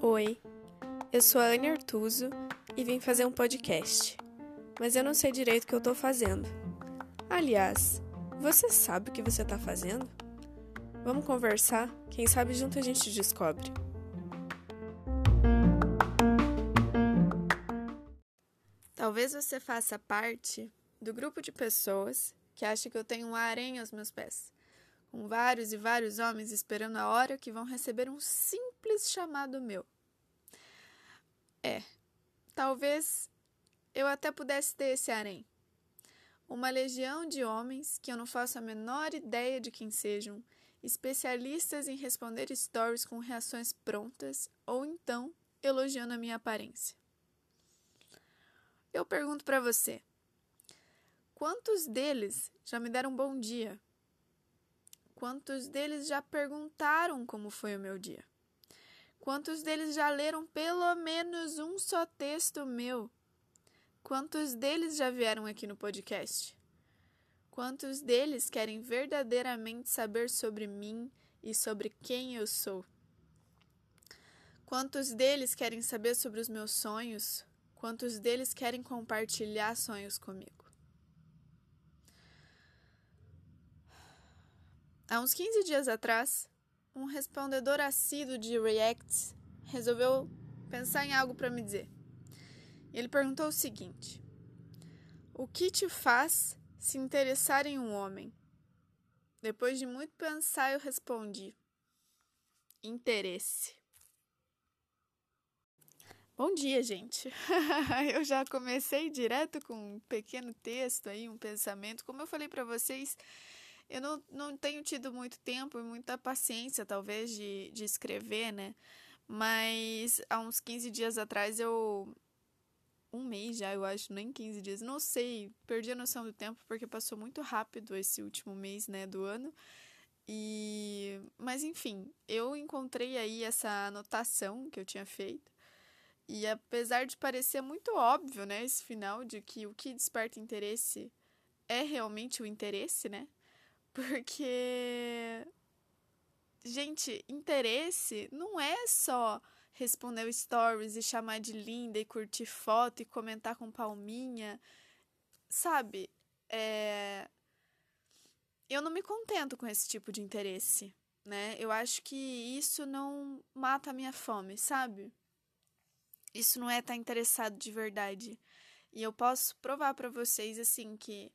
Oi, eu sou a Anne Artuso e vim fazer um podcast, mas eu não sei direito o que eu tô fazendo. Aliás, você sabe o que você tá fazendo? Vamos conversar? Quem sabe junto a gente descobre. Talvez você faça parte do grupo de pessoas que acha que eu tenho um aranha aos meus pés, com vários e vários homens esperando a hora que vão receber um simples chamado meu. É, talvez eu até pudesse ter esse harém. Uma legião de homens que eu não faço a menor ideia de quem sejam, especialistas em responder stories com reações prontas ou então elogiando a minha aparência. Eu pergunto para você: quantos deles já me deram bom dia? Quantos deles já perguntaram como foi o meu dia? Quantos deles já leram pelo menos um só texto meu? Quantos deles já vieram aqui no podcast? Quantos deles querem verdadeiramente saber sobre mim e sobre quem eu sou? Quantos deles querem saber sobre os meus sonhos? Quantos deles querem compartilhar sonhos comigo? Há uns 15 dias atrás, um respondedor assíduo de React resolveu pensar em algo para me dizer. Ele perguntou o seguinte: O que te faz se interessar em um homem? Depois de muito pensar, eu respondi: Interesse. Bom dia, gente. eu já comecei direto com um pequeno texto aí, um pensamento. Como eu falei para vocês, eu não, não tenho tido muito tempo e muita paciência, talvez, de, de escrever, né? Mas há uns 15 dias atrás eu. Um mês já, eu acho, nem 15 dias, não sei, perdi a noção do tempo porque passou muito rápido esse último mês, né, do ano. E. Mas enfim, eu encontrei aí essa anotação que eu tinha feito. E apesar de parecer muito óbvio, né, esse final de que o que desperta interesse é realmente o interesse, né? Porque. Gente, interesse não é só responder stories e chamar de linda e curtir foto e comentar com palminha. Sabe? É... Eu não me contento com esse tipo de interesse, né? Eu acho que isso não mata a minha fome, sabe? Isso não é estar tá interessado de verdade. E eu posso provar para vocês assim que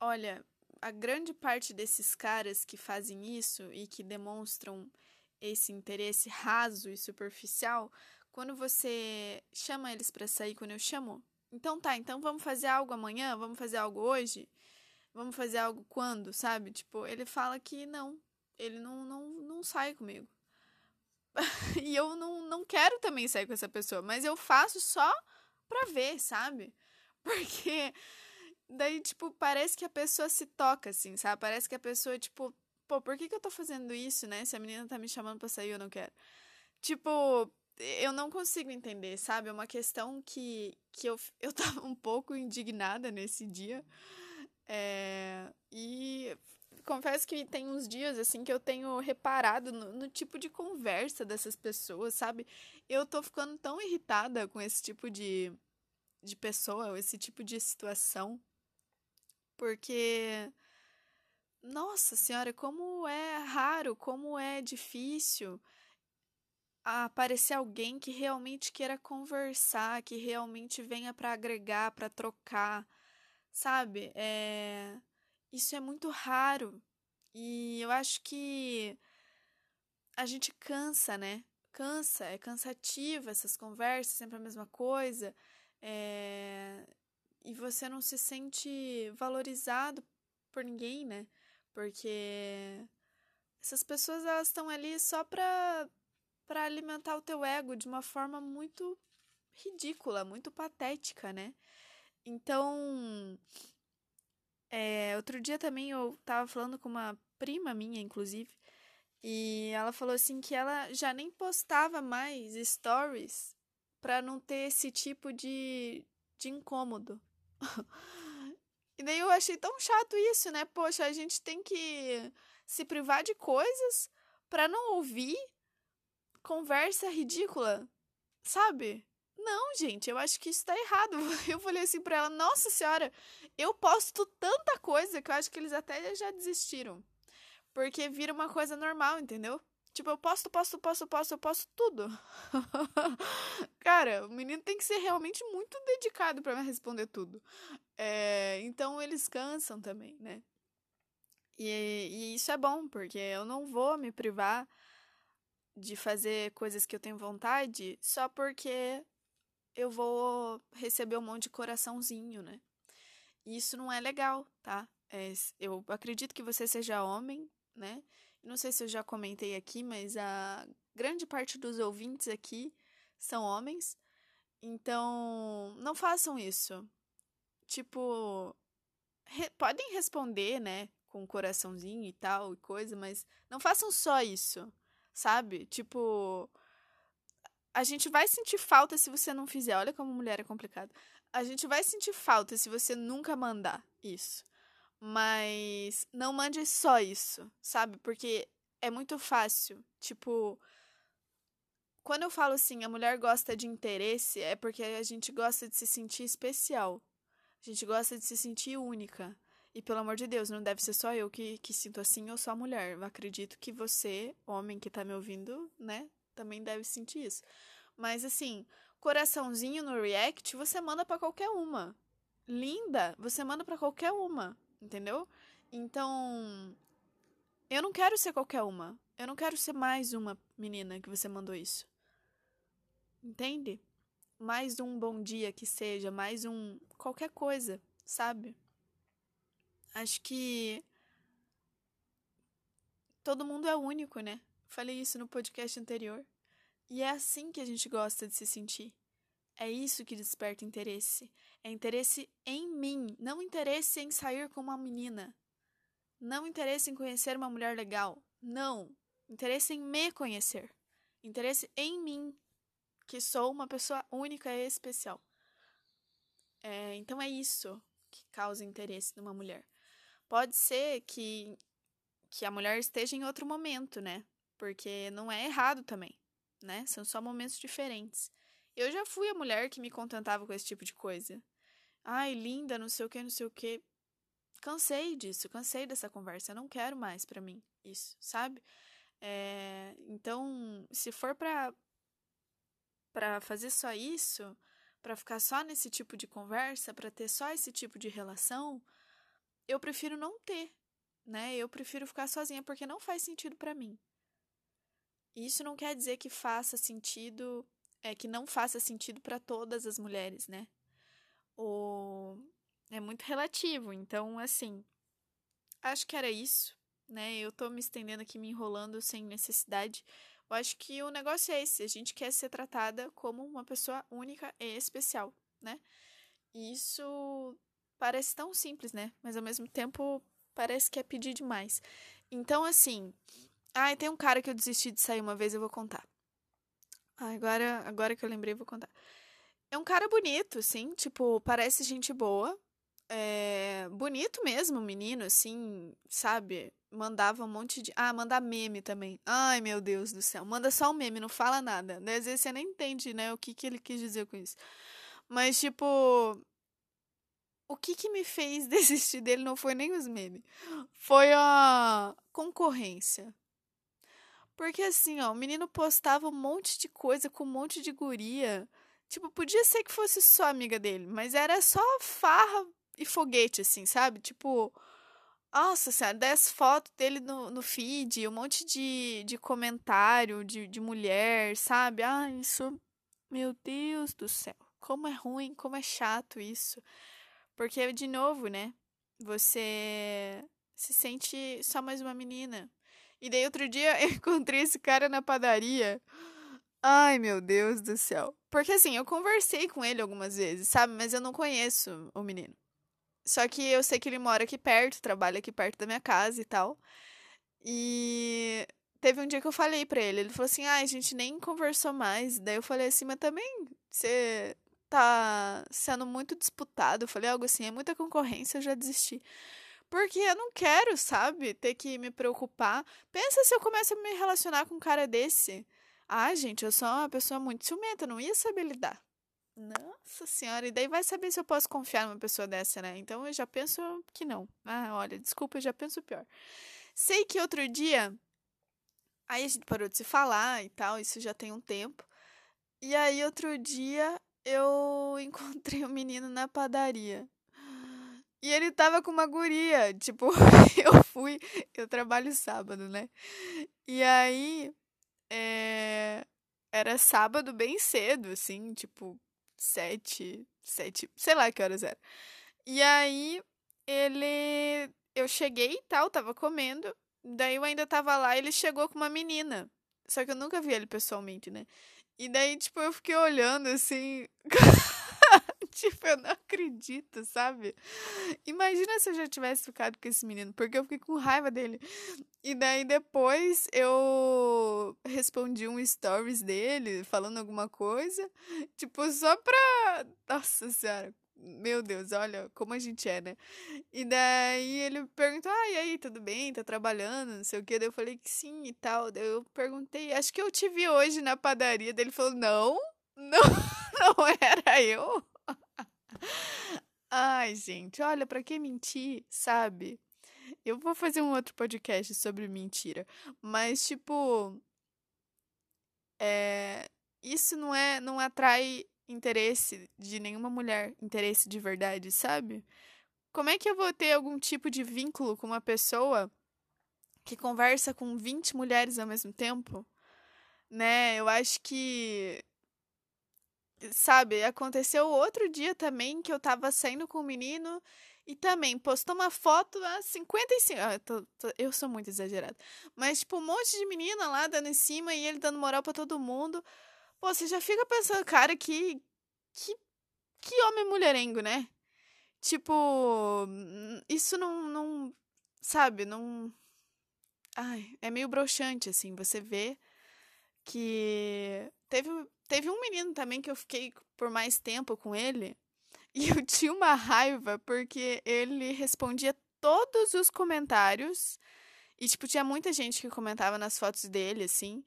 olha, a grande parte desses caras que fazem isso e que demonstram esse interesse raso e superficial, quando você chama eles para sair, quando eu chamo, então tá, então vamos fazer algo amanhã, vamos fazer algo hoje, vamos fazer algo quando, sabe? Tipo, ele fala que não, ele não, não, não sai comigo. e eu não, não quero também sair com essa pessoa, mas eu faço só pra ver, sabe? Porque Daí, tipo, parece que a pessoa se toca, assim, sabe? Parece que a pessoa, tipo, pô, por que, que eu tô fazendo isso, né? Se a menina tá me chamando pra sair, eu não quero. Tipo, eu não consigo entender, sabe? É uma questão que, que eu, eu tava um pouco indignada nesse dia. É, e confesso que tem uns dias, assim, que eu tenho reparado no, no tipo de conversa dessas pessoas, sabe? Eu tô ficando tão irritada com esse tipo de, de pessoa, esse tipo de situação porque nossa senhora, como é raro, como é difícil aparecer alguém que realmente queira conversar, que realmente venha para agregar, para trocar, sabe? É... Isso é muito raro. E eu acho que a gente cansa, né? Cansa, é cansativa essas conversas, sempre a mesma coisa. É e você não se sente valorizado por ninguém, né? Porque essas pessoas elas estão ali só para para alimentar o teu ego de uma forma muito ridícula, muito patética, né? Então, é, outro dia também eu tava falando com uma prima minha, inclusive, e ela falou assim que ela já nem postava mais stories para não ter esse tipo de, de incômodo, E daí eu achei tão chato isso, né? Poxa, a gente tem que se privar de coisas para não ouvir conversa ridícula, sabe? Não, gente, eu acho que isso tá errado. Eu falei assim pra ela, nossa senhora, eu posto tanta coisa que eu acho que eles até já desistiram. Porque vira uma coisa normal, entendeu? Tipo, eu posto, posto, posto, posto, eu posto tudo. Cara, o menino tem que ser realmente muito dedicado para me responder tudo. É, então eles cansam também, né? E, e isso é bom, porque eu não vou me privar de fazer coisas que eu tenho vontade só porque eu vou receber um monte de coraçãozinho, né? E isso não é legal, tá? É, eu acredito que você seja homem, né? Não sei se eu já comentei aqui, mas a grande parte dos ouvintes aqui são homens. Então, não façam isso. Tipo, re podem responder, né? Com um coraçãozinho e tal e coisa, mas não façam só isso, sabe? Tipo, a gente vai sentir falta se você não fizer. Olha como mulher é complicado. A gente vai sentir falta se você nunca mandar isso. Mas não mande só isso, sabe? Porque é muito fácil. Tipo, quando eu falo assim, a mulher gosta de interesse, é porque a gente gosta de se sentir especial. A gente gosta de se sentir única. E pelo amor de Deus, não deve ser só eu que, que sinto assim ou só a mulher. Eu acredito que você, homem que tá me ouvindo, né, também deve sentir isso. Mas assim, coraçãozinho no React, você manda para qualquer uma. Linda, você manda para qualquer uma, entendeu? Então, eu não quero ser qualquer uma. Eu não quero ser mais uma menina que você mandou isso. Entende? Mais um bom dia que seja, mais um qualquer coisa, sabe? Acho que todo mundo é único, né? Falei isso no podcast anterior. E é assim que a gente gosta de se sentir. É isso que desperta interesse. É interesse em mim, não interesse em sair com uma menina. Não interesse em conhecer uma mulher legal. Não. Interesse em me conhecer. Interesse em mim, que sou uma pessoa única e especial. É, então é isso que causa interesse numa mulher. Pode ser que, que a mulher esteja em outro momento, né? porque não é errado também, né? São só momentos diferentes. Eu já fui a mulher que me contentava com esse tipo de coisa. Ai, linda, não sei o que, não sei o que. Cansei disso, cansei dessa conversa. Eu não quero mais para mim isso, sabe? É, então, se for pra, pra fazer só isso, para ficar só nesse tipo de conversa, para ter só esse tipo de relação, eu prefiro não ter, né? Eu prefiro ficar sozinha porque não faz sentido para mim. Isso não quer dizer que faça sentido, é que não faça sentido para todas as mulheres, né? O é muito relativo, então assim, acho que era isso, né? Eu tô me estendendo aqui, me enrolando sem necessidade. Eu acho que o negócio é esse, a gente quer ser tratada como uma pessoa única e especial, né? E isso parece tão simples, né? Mas ao mesmo tempo parece que é pedir demais. Então, assim, ah, tem um cara que eu desisti de sair uma vez, eu vou contar. Ah, agora, agora que eu lembrei, vou contar. É um cara bonito, assim, tipo, parece gente boa. É, bonito mesmo, menino, assim, sabe? Mandava um monte de. Ah, manda meme também. Ai, meu Deus do céu. Manda só um meme, não fala nada. Às vezes você nem entende, né, o que, que ele quis dizer com isso. Mas, tipo. O que que me fez desistir dele não foi nem os memes. Foi a concorrência. Porque assim, ó, o menino postava um monte de coisa com um monte de guria. Tipo, podia ser que fosse só amiga dele, mas era só farra e foguete, assim, sabe? Tipo, nossa senhora, 10 fotos dele no, no feed, um monte de, de comentário de, de mulher, sabe? Ah, isso. Meu Deus do céu. Como é ruim, como é chato isso. Porque, de novo, né? Você se sente só mais uma menina. E daí outro dia eu encontrei esse cara na padaria. Ai, meu Deus do céu. Porque assim, eu conversei com ele algumas vezes, sabe? Mas eu não conheço o menino. Só que eu sei que ele mora aqui perto, trabalha aqui perto da minha casa e tal. E teve um dia que eu falei pra ele, ele falou assim: "Ah, a gente nem conversou mais". Daí eu falei assim: "Mas também você tá sendo muito disputado. Eu falei algo assim, é muita concorrência, eu já desisti. Porque eu não quero, sabe, ter que me preocupar. Pensa se eu começo a me relacionar com um cara desse. Ah, gente, eu sou uma pessoa muito ciumenta, não ia saber lidar. Nossa senhora, e daí vai saber se eu posso confiar numa pessoa dessa, né? Então eu já penso que não. Ah, olha, desculpa, eu já penso pior. Sei que outro dia. Aí a gente parou de se falar e tal, isso já tem um tempo. E aí outro dia eu encontrei um menino na padaria. E ele tava com uma guria. Tipo, eu fui. Eu trabalho sábado, né? E aí. É, era sábado bem cedo, assim, tipo, sete, sete, sei lá que horas era. E aí ele. Eu cheguei e tal, tava comendo. Daí eu ainda tava lá ele chegou com uma menina. Só que eu nunca vi ele pessoalmente, né? E daí, tipo, eu fiquei olhando assim. tipo, eu não acredito, sabe? Imagina se eu já tivesse ficado com esse menino, porque eu fiquei com raiva dele. E daí depois eu respondi um stories dele falando alguma coisa, tipo, só pra. Nossa senhora, meu Deus, olha como a gente é, né? E daí ele perguntou: Ah, e aí, tudo bem? Tá trabalhando? Não sei o quê. Daí eu falei que sim e tal. Daí eu perguntei: Acho que eu te vi hoje na padaria. Daí ele falou: Não, não, não era eu. Ai, gente, olha, para que mentir, sabe? Eu vou fazer um outro podcast sobre mentira, mas tipo é, isso não é não atrai interesse de nenhuma mulher, interesse de verdade, sabe? Como é que eu vou ter algum tipo de vínculo com uma pessoa que conversa com 20 mulheres ao mesmo tempo? Né? Eu acho que sabe, aconteceu outro dia também que eu tava saindo com um menino e também postou uma foto a 55. Ah, tô, tô, eu sou muito exagerada. Mas, tipo, um monte de menina lá dando em cima e ele dando moral para todo mundo. Pô, você já fica pensando, cara, que. Que, que homem mulherengo, né? Tipo, isso não. não sabe, não. Ai, é meio broxante, assim. Você vê que. Teve, teve um menino também que eu fiquei por mais tempo com ele. E eu tinha uma raiva porque ele respondia todos os comentários. E, tipo, tinha muita gente que comentava nas fotos dele, assim.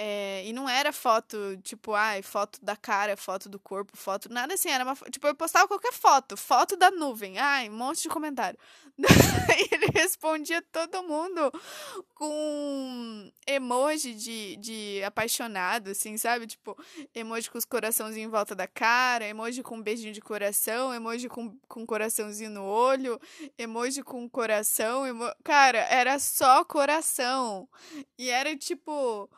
É, e não era foto, tipo, ai, foto da cara, foto do corpo, foto, nada assim, era uma, tipo, eu postava qualquer foto, foto da nuvem, ai, um monte de comentário. Daí ele respondia todo mundo com emoji de, de apaixonado, assim, sabe? Tipo, emoji com os coraçãozinhos em volta da cara, emoji com um beijinho de coração, emoji com, com coraçãozinho no olho, emoji com coração, emo... cara, era só coração. E era tipo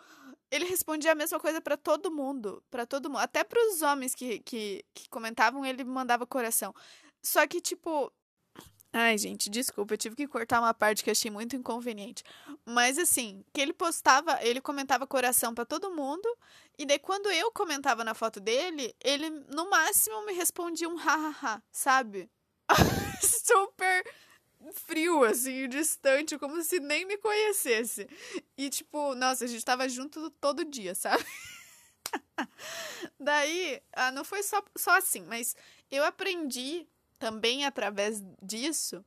ele respondia a mesma coisa para todo mundo, para todo mundo, até para os homens que, que, que comentavam, ele mandava coração. Só que tipo, Ai, gente, desculpa, eu tive que cortar uma parte que achei muito inconveniente. Mas assim, que ele postava, ele comentava coração para todo mundo, e daí quando eu comentava na foto dele, ele no máximo me respondia um hahaha, sabe? Super frio, assim, distante, como se nem me conhecesse. E, tipo, nossa, a gente tava junto todo dia, sabe? Daí, ah, não foi só, só assim, mas eu aprendi também através disso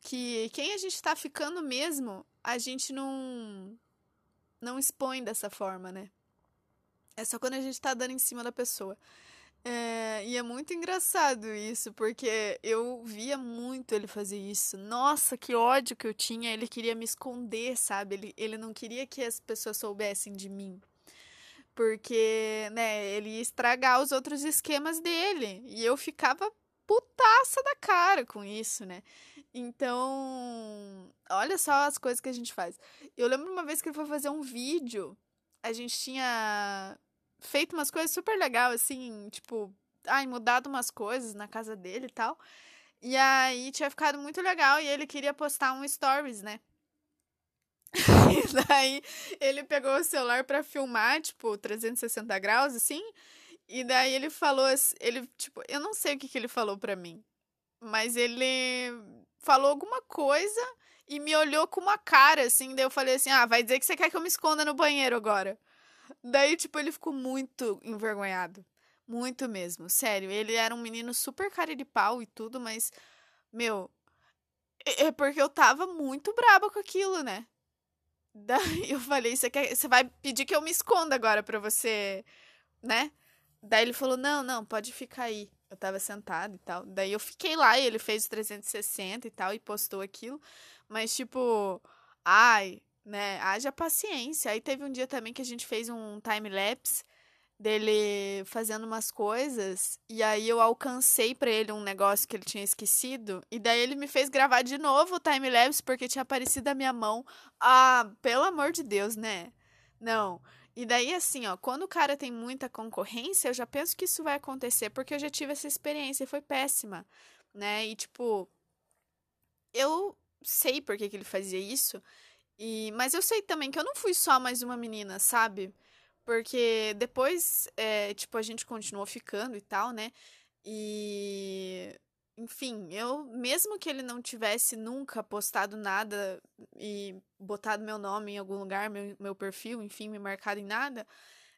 que quem a gente tá ficando mesmo, a gente não não expõe dessa forma, né? É só quando a gente tá dando em cima da pessoa. É, e é muito engraçado isso, porque eu via muito ele fazer isso. Nossa, que ódio que eu tinha. Ele queria me esconder, sabe? Ele, ele não queria que as pessoas soubessem de mim. Porque, né, ele ia estragar os outros esquemas dele. E eu ficava putaça da cara com isso, né? Então, olha só as coisas que a gente faz. Eu lembro uma vez que ele foi fazer um vídeo. A gente tinha feito umas coisas super legal, assim, tipo, ai, mudado umas coisas na casa dele e tal. E aí tinha ficado muito legal e ele queria postar um stories, né? e daí ele pegou o celular para filmar, tipo, 360 graus, assim. E daí ele falou, ele, tipo, eu não sei o que, que ele falou pra mim. Mas ele falou alguma coisa e me olhou com uma cara, assim. Daí eu falei assim: ah, vai dizer que você quer que eu me esconda no banheiro agora. Daí, tipo, ele ficou muito envergonhado. Muito mesmo, sério. Ele era um menino super cara de pau e tudo, mas, meu, é, é porque eu tava muito braba com aquilo, né? Daí eu falei, você você vai pedir que eu me esconda agora pra você, né? Daí ele falou: "Não, não, pode ficar aí". Eu tava sentado e tal. Daí eu fiquei lá e ele fez o 360 e tal e postou aquilo, mas tipo, ai, né? Haja paciência. Aí teve um dia também que a gente fez um time lapse dele fazendo umas coisas e aí eu alcancei para ele um negócio que ele tinha esquecido e daí ele me fez gravar de novo o time lapse porque tinha aparecido a minha mão. Ah, pelo amor de Deus, né? Não. E daí assim, ó, quando o cara tem muita concorrência, eu já penso que isso vai acontecer porque eu já tive essa experiência e foi péssima, né? E tipo, eu sei por que, que ele fazia isso. E, mas eu sei também que eu não fui só mais uma menina, sabe? Porque depois, é, tipo, a gente continuou ficando e tal, né? E. Enfim, eu, mesmo que ele não tivesse nunca postado nada e botado meu nome em algum lugar, meu, meu perfil, enfim, me marcado em nada,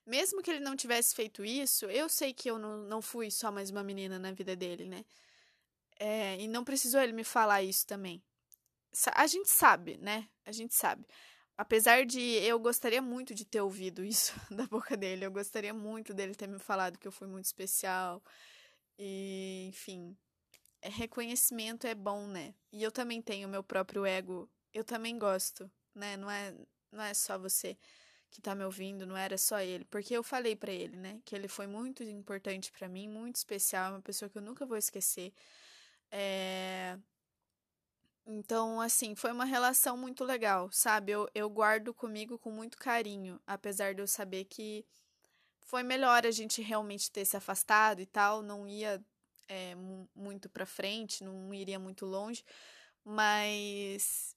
mesmo que ele não tivesse feito isso, eu sei que eu não, não fui só mais uma menina na vida dele, né? É, e não precisou ele me falar isso também. A gente sabe, né? A gente sabe. Apesar de eu gostaria muito de ter ouvido isso da boca dele, eu gostaria muito dele ter me falado que eu fui muito especial. E, enfim, é, reconhecimento é bom, né? E eu também tenho meu próprio ego. Eu também gosto, né? Não é, não é só você que tá me ouvindo, não era só ele, porque eu falei para ele, né, que ele foi muito importante para mim, muito especial, uma pessoa que eu nunca vou esquecer. É... Então, assim, foi uma relação muito legal, sabe? Eu, eu guardo comigo com muito carinho, apesar de eu saber que foi melhor a gente realmente ter se afastado e tal, não ia é, muito pra frente, não iria muito longe, mas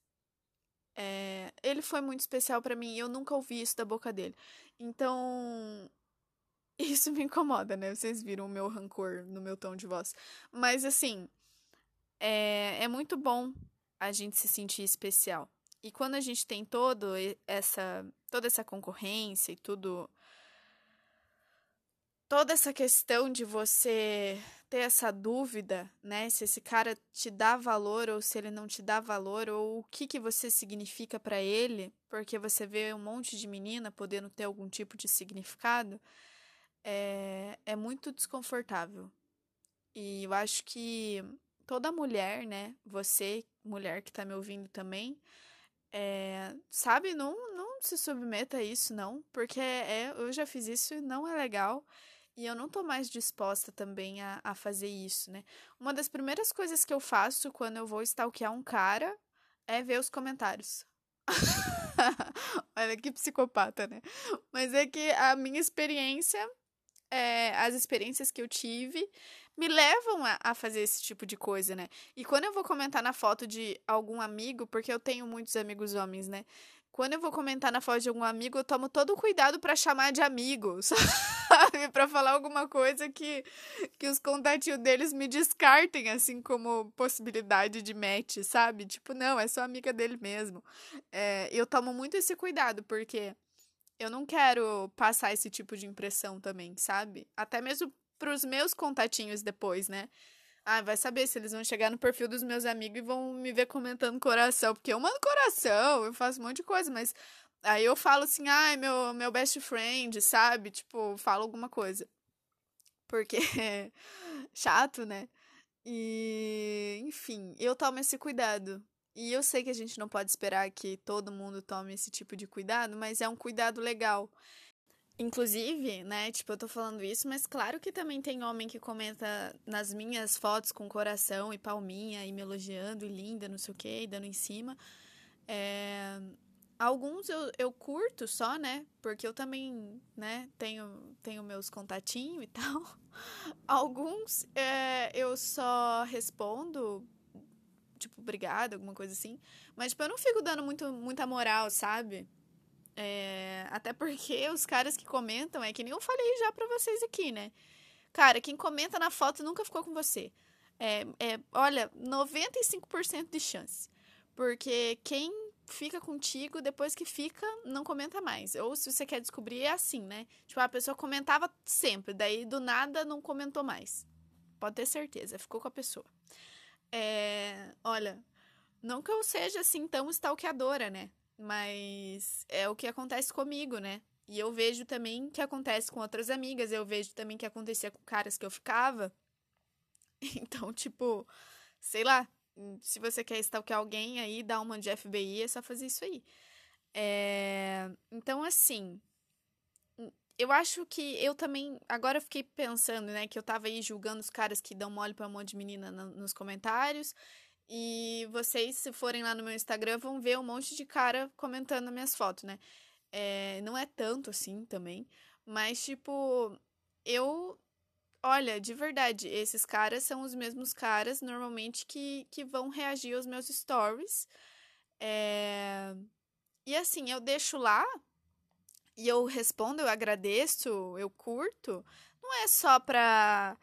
é, ele foi muito especial para mim e eu nunca ouvi isso da boca dele. Então, isso me incomoda, né? Vocês viram o meu rancor no meu tom de voz. Mas, assim, é, é muito bom a gente se sentir especial. E quando a gente tem todo essa toda essa concorrência e tudo toda essa questão de você ter essa dúvida, né, se esse cara te dá valor ou se ele não te dá valor ou o que que você significa para ele, porque você vê um monte de menina podendo ter algum tipo de significado, é, é muito desconfortável. E eu acho que toda mulher, né, você mulher que tá me ouvindo também, é, sabe, não, não se submeta a isso, não, porque é, eu já fiz isso e não é legal. E eu não tô mais disposta também a, a fazer isso, né? Uma das primeiras coisas que eu faço quando eu vou stalkear um cara é ver os comentários. Olha que psicopata, né? Mas é que a minha experiência, é, as experiências que eu tive, me levam a, a, fazer esse tipo de coisa, né? E quando eu vou comentar na foto de algum amigo, porque eu tenho muitos amigos homens, né? Quando eu vou comentar na foto de algum amigo, eu tomo todo o cuidado para chamar de amigo, sabe? para falar alguma coisa que, que os contatinhos deles me descartem, assim, como possibilidade de match, sabe? Tipo, não, é só amiga dele mesmo. É, eu tomo muito esse cuidado, porque eu não quero passar esse tipo de impressão também, sabe? Até mesmo pros meus contatinhos depois, né? Ah, vai saber se eles vão chegar no perfil dos meus amigos e vão me ver comentando coração, porque eu mando coração, eu faço um monte de coisa, mas aí eu falo assim, ai, meu, meu best friend, sabe? Tipo, falo alguma coisa. Porque é chato, né? E, enfim, eu tomo esse cuidado. E eu sei que a gente não pode esperar que todo mundo tome esse tipo de cuidado, mas é um cuidado legal. Inclusive, né, tipo, eu tô falando isso, mas claro que também tem homem que comenta nas minhas fotos com coração e palminha e me elogiando e linda, não sei o que, e dando em cima. É... Alguns eu, eu curto só, né, porque eu também, né, tenho, tenho meus contatinhos e tal. Alguns é, eu só respondo, tipo, obrigada, alguma coisa assim. Mas, tipo, eu não fico dando muito, muita moral, sabe? É, até porque os caras que comentam, é que nem eu falei já pra vocês aqui, né? Cara, quem comenta na foto nunca ficou com você. É, é olha, 95% de chance. Porque quem fica contigo, depois que fica, não comenta mais. Ou se você quer descobrir, é assim, né? Tipo, a pessoa comentava sempre, daí do nada não comentou mais. Pode ter certeza, ficou com a pessoa. É, olha, não que eu seja assim tão stalkeadora, né? Mas é o que acontece comigo, né? E eu vejo também que acontece com outras amigas, eu vejo também que acontecia com caras que eu ficava. Então, tipo, sei lá, se você quer stalkear alguém aí, dá uma de FBI, é só fazer isso aí. É... Então, assim, eu acho que eu também. Agora eu fiquei pensando, né, que eu tava aí julgando os caras que dão mole pra um monte de menina no, nos comentários. E vocês, se forem lá no meu Instagram, vão ver um monte de cara comentando minhas fotos, né? É, não é tanto assim também. Mas, tipo, eu. Olha, de verdade, esses caras são os mesmos caras, normalmente, que, que vão reagir aos meus stories. É... E assim, eu deixo lá e eu respondo, eu agradeço, eu curto. Não é só pra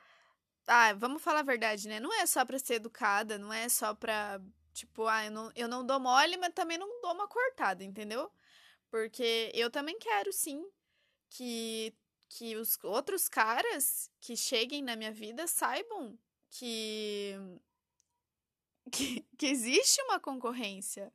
ah, vamos falar a verdade, né? Não é só pra ser educada, não é só pra, tipo, ah, eu não, eu não dou mole, mas também não dou uma cortada, entendeu? Porque eu também quero, sim, que, que os outros caras que cheguem na minha vida saibam que, que, que existe uma concorrência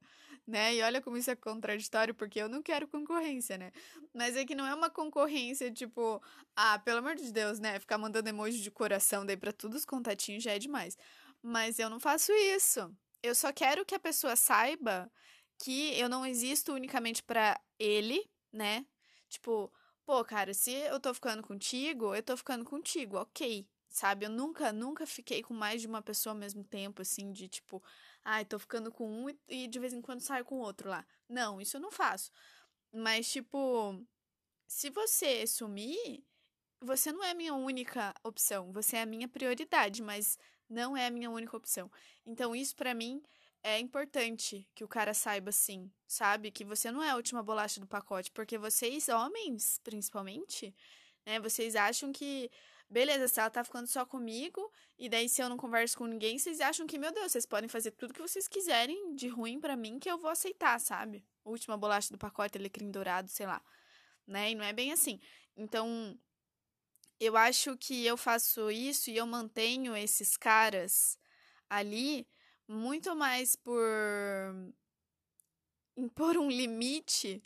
né? E olha como isso é contraditório, porque eu não quero concorrência, né? Mas é que não é uma concorrência, tipo, ah, pelo amor de Deus, né? Ficar mandando emoji de coração daí pra todos os contatinhos já é demais. Mas eu não faço isso. Eu só quero que a pessoa saiba que eu não existo unicamente para ele, né? Tipo, pô, cara, se eu tô ficando contigo, eu tô ficando contigo, ok. Sabe? Eu nunca, nunca fiquei com mais de uma pessoa ao mesmo tempo, assim, de tipo, ai, tô ficando com um e de vez em quando saio com outro lá. Não, isso eu não faço. Mas, tipo, se você sumir, você não é a minha única opção. Você é a minha prioridade, mas não é a minha única opção. Então, isso para mim é importante que o cara saiba sim, sabe? Que você não é a última bolacha do pacote, porque vocês, homens, principalmente, né, vocês acham que beleza, se ela tá ficando só comigo, e daí se eu não converso com ninguém, vocês acham que, meu Deus, vocês podem fazer tudo que vocês quiserem de ruim para mim que eu vou aceitar, sabe? Última bolacha do pacote, alecrim dourado, sei lá. Né? E não é bem assim. Então, eu acho que eu faço isso e eu mantenho esses caras ali muito mais por impor um limite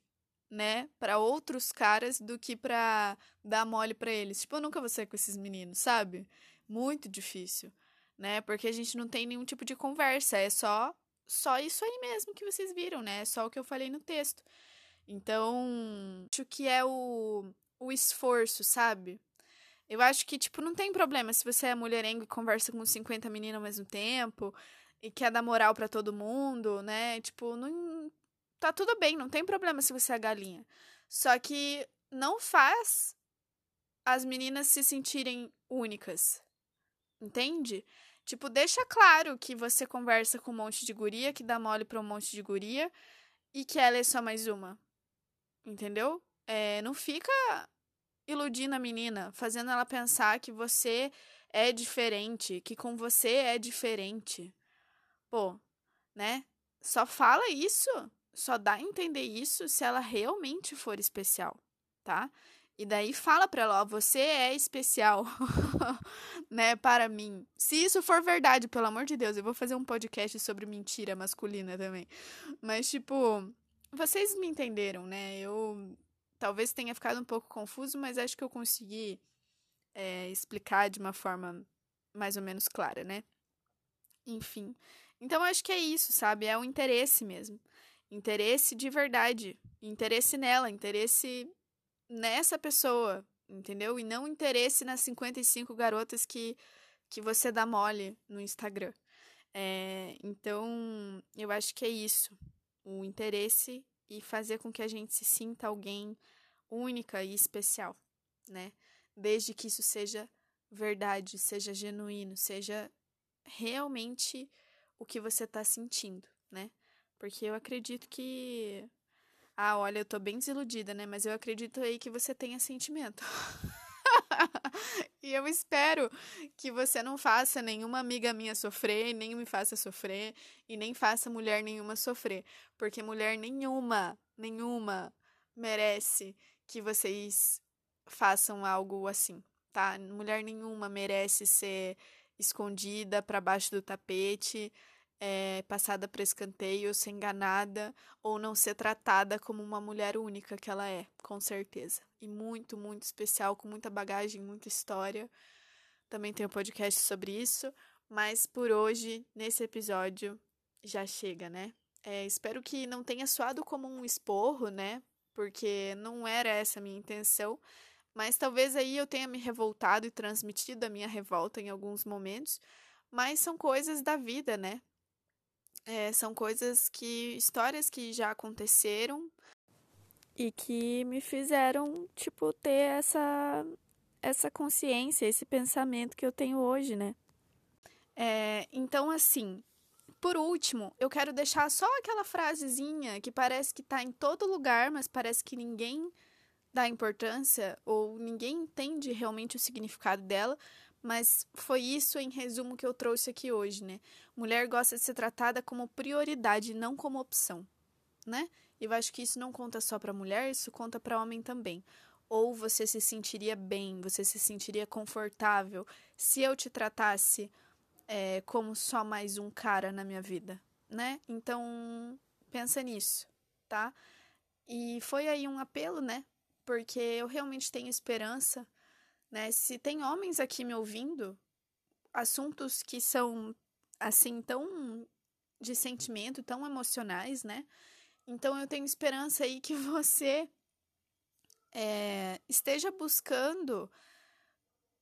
né, para outros caras do que para dar mole para eles. Tipo, eu nunca vou ser com esses meninos, sabe? Muito difícil, né? Porque a gente não tem nenhum tipo de conversa, é só só isso aí mesmo que vocês viram, né? É só o que eu falei no texto. Então, acho que é o, o esforço, sabe? Eu acho que, tipo, não tem problema se você é mulherengo e conversa com 50 meninas ao mesmo tempo e quer dar moral para todo mundo, né? Tipo, não, tá tudo bem, não tem problema se você é galinha. Só que não faz as meninas se sentirem únicas. Entende? Tipo, deixa claro que você conversa com um monte de guria, que dá mole pra um monte de guria e que ela é só mais uma. Entendeu? É, não fica iludindo a menina, fazendo ela pensar que você é diferente, que com você é diferente. Pô, né? Só fala isso só dá a entender isso se ela realmente for especial, tá? E daí fala para ela, ó, você é especial, né, para mim. Se isso for verdade, pelo amor de Deus, eu vou fazer um podcast sobre mentira masculina também. Mas tipo, vocês me entenderam, né? Eu talvez tenha ficado um pouco confuso, mas acho que eu consegui é, explicar de uma forma mais ou menos clara, né? Enfim. Então acho que é isso, sabe? É o interesse mesmo. Interesse de verdade. Interesse nela, interesse nessa pessoa, entendeu? E não interesse nas 55 garotas que, que você dá mole no Instagram. É, então, eu acho que é isso. O interesse e fazer com que a gente se sinta alguém única e especial, né? Desde que isso seja verdade, seja genuíno, seja realmente o que você está sentindo, né? Porque eu acredito que. Ah, olha, eu tô bem desiludida, né? Mas eu acredito aí que você tenha sentimento. e eu espero que você não faça nenhuma amiga minha sofrer, nem me faça sofrer, e nem faça mulher nenhuma sofrer. Porque mulher nenhuma, nenhuma merece que vocês façam algo assim, tá? Mulher nenhuma merece ser escondida para baixo do tapete é, passada para escanteio, ser enganada ou não ser tratada como uma mulher única que ela é, com certeza. E muito, muito especial, com muita bagagem, muita história. Também tem um podcast sobre isso, mas por hoje, nesse episódio, já chega, né? É, espero que não tenha soado como um esporro, né? Porque não era essa a minha intenção. Mas talvez aí eu tenha me revoltado e transmitido a minha revolta em alguns momentos. Mas são coisas da vida, né? É, são coisas que. histórias que já aconteceram e que me fizeram, tipo, ter essa, essa consciência, esse pensamento que eu tenho hoje, né? É, então, assim, por último, eu quero deixar só aquela frasezinha que parece que tá em todo lugar, mas parece que ninguém dá importância ou ninguém entende realmente o significado dela, mas foi isso, em resumo, que eu trouxe aqui hoje, né? Mulher gosta de ser tratada como prioridade, não como opção, né? E eu acho que isso não conta só para mulher, isso conta para homem também. Ou você se sentiria bem, você se sentiria confortável se eu te tratasse é, como só mais um cara na minha vida, né? Então, pensa nisso, tá? E foi aí um apelo, né? Porque eu realmente tenho esperança né? Se tem homens aqui me ouvindo, assuntos que são assim tão de sentimento, tão emocionais, né? Então eu tenho esperança aí que você é, esteja buscando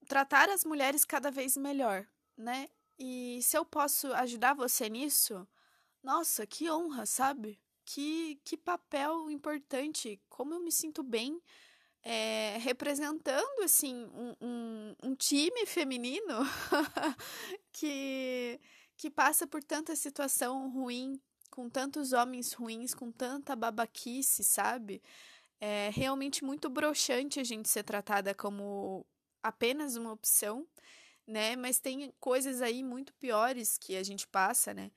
tratar as mulheres cada vez melhor, né? E se eu posso ajudar você nisso, nossa, que honra, sabe? Que, que papel importante, como eu me sinto bem é, representando assim um, um, um time feminino que, que passa por tanta situação ruim, com tantos homens ruins, com tanta babaquice, sabe? É realmente muito broxante a gente ser tratada como apenas uma opção, né? Mas tem coisas aí muito piores que a gente passa, né?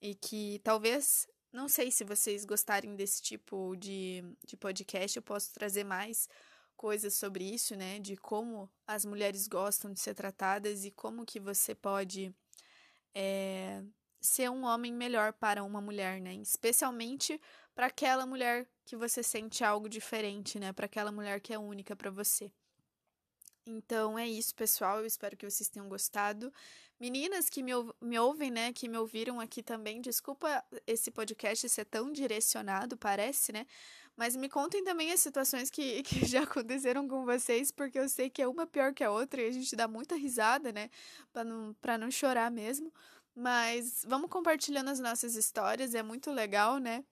E que talvez não sei se vocês gostarem desse tipo de, de podcast, eu posso trazer mais coisas sobre isso, né? De como as mulheres gostam de ser tratadas e como que você pode é, ser um homem melhor para uma mulher, né? Especialmente para aquela mulher que você sente algo diferente, né? Para aquela mulher que é única para você. Então é isso, pessoal. Eu espero que vocês tenham gostado. Meninas que me, me ouvem, né, que me ouviram aqui também, desculpa esse podcast ser tão direcionado, parece, né? Mas me contem também as situações que, que já aconteceram com vocês, porque eu sei que é uma pior que a outra e a gente dá muita risada, né? Pra não, não chorar mesmo. Mas vamos compartilhando as nossas histórias, é muito legal, né?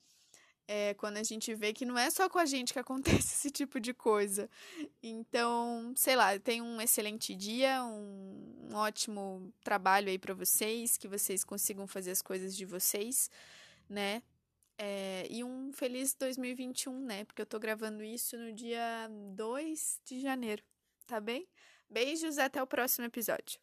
É, quando a gente vê que não é só com a gente que acontece esse tipo de coisa. Então, sei lá, tenham um excelente dia, um, um ótimo trabalho aí para vocês, que vocês consigam fazer as coisas de vocês, né? É, e um feliz 2021, né? Porque eu tô gravando isso no dia 2 de janeiro, tá bem? Beijos, até o próximo episódio.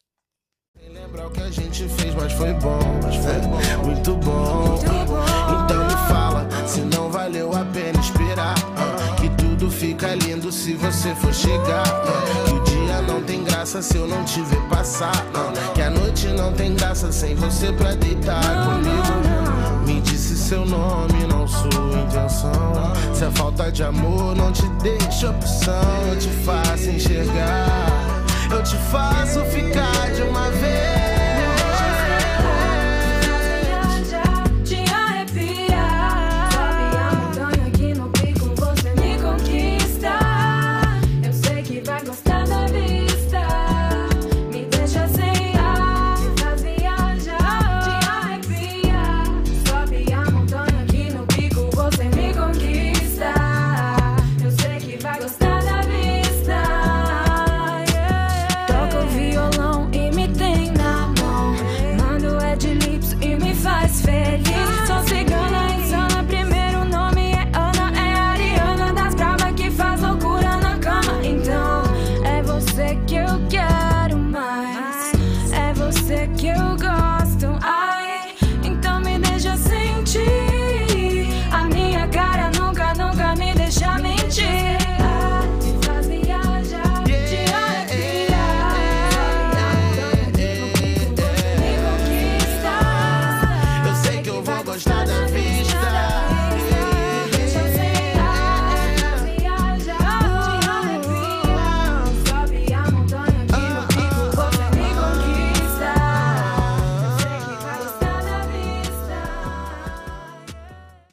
Lembrar o que a gente fez, mas foi bom, mas foi bom, muito bom. Muito bom. Então me fala se não valeu a pena esperar. Uh, que tudo fica lindo se você for chegar. Uh, que o dia não tem graça se eu não te ver passar. Uh, que a noite não tem graça sem você pra deitar comigo. Me disse seu nome, não sua intenção. Se a falta de amor não te deixa opção, eu te faço enxergar. Eu te faço ficar de uma vez.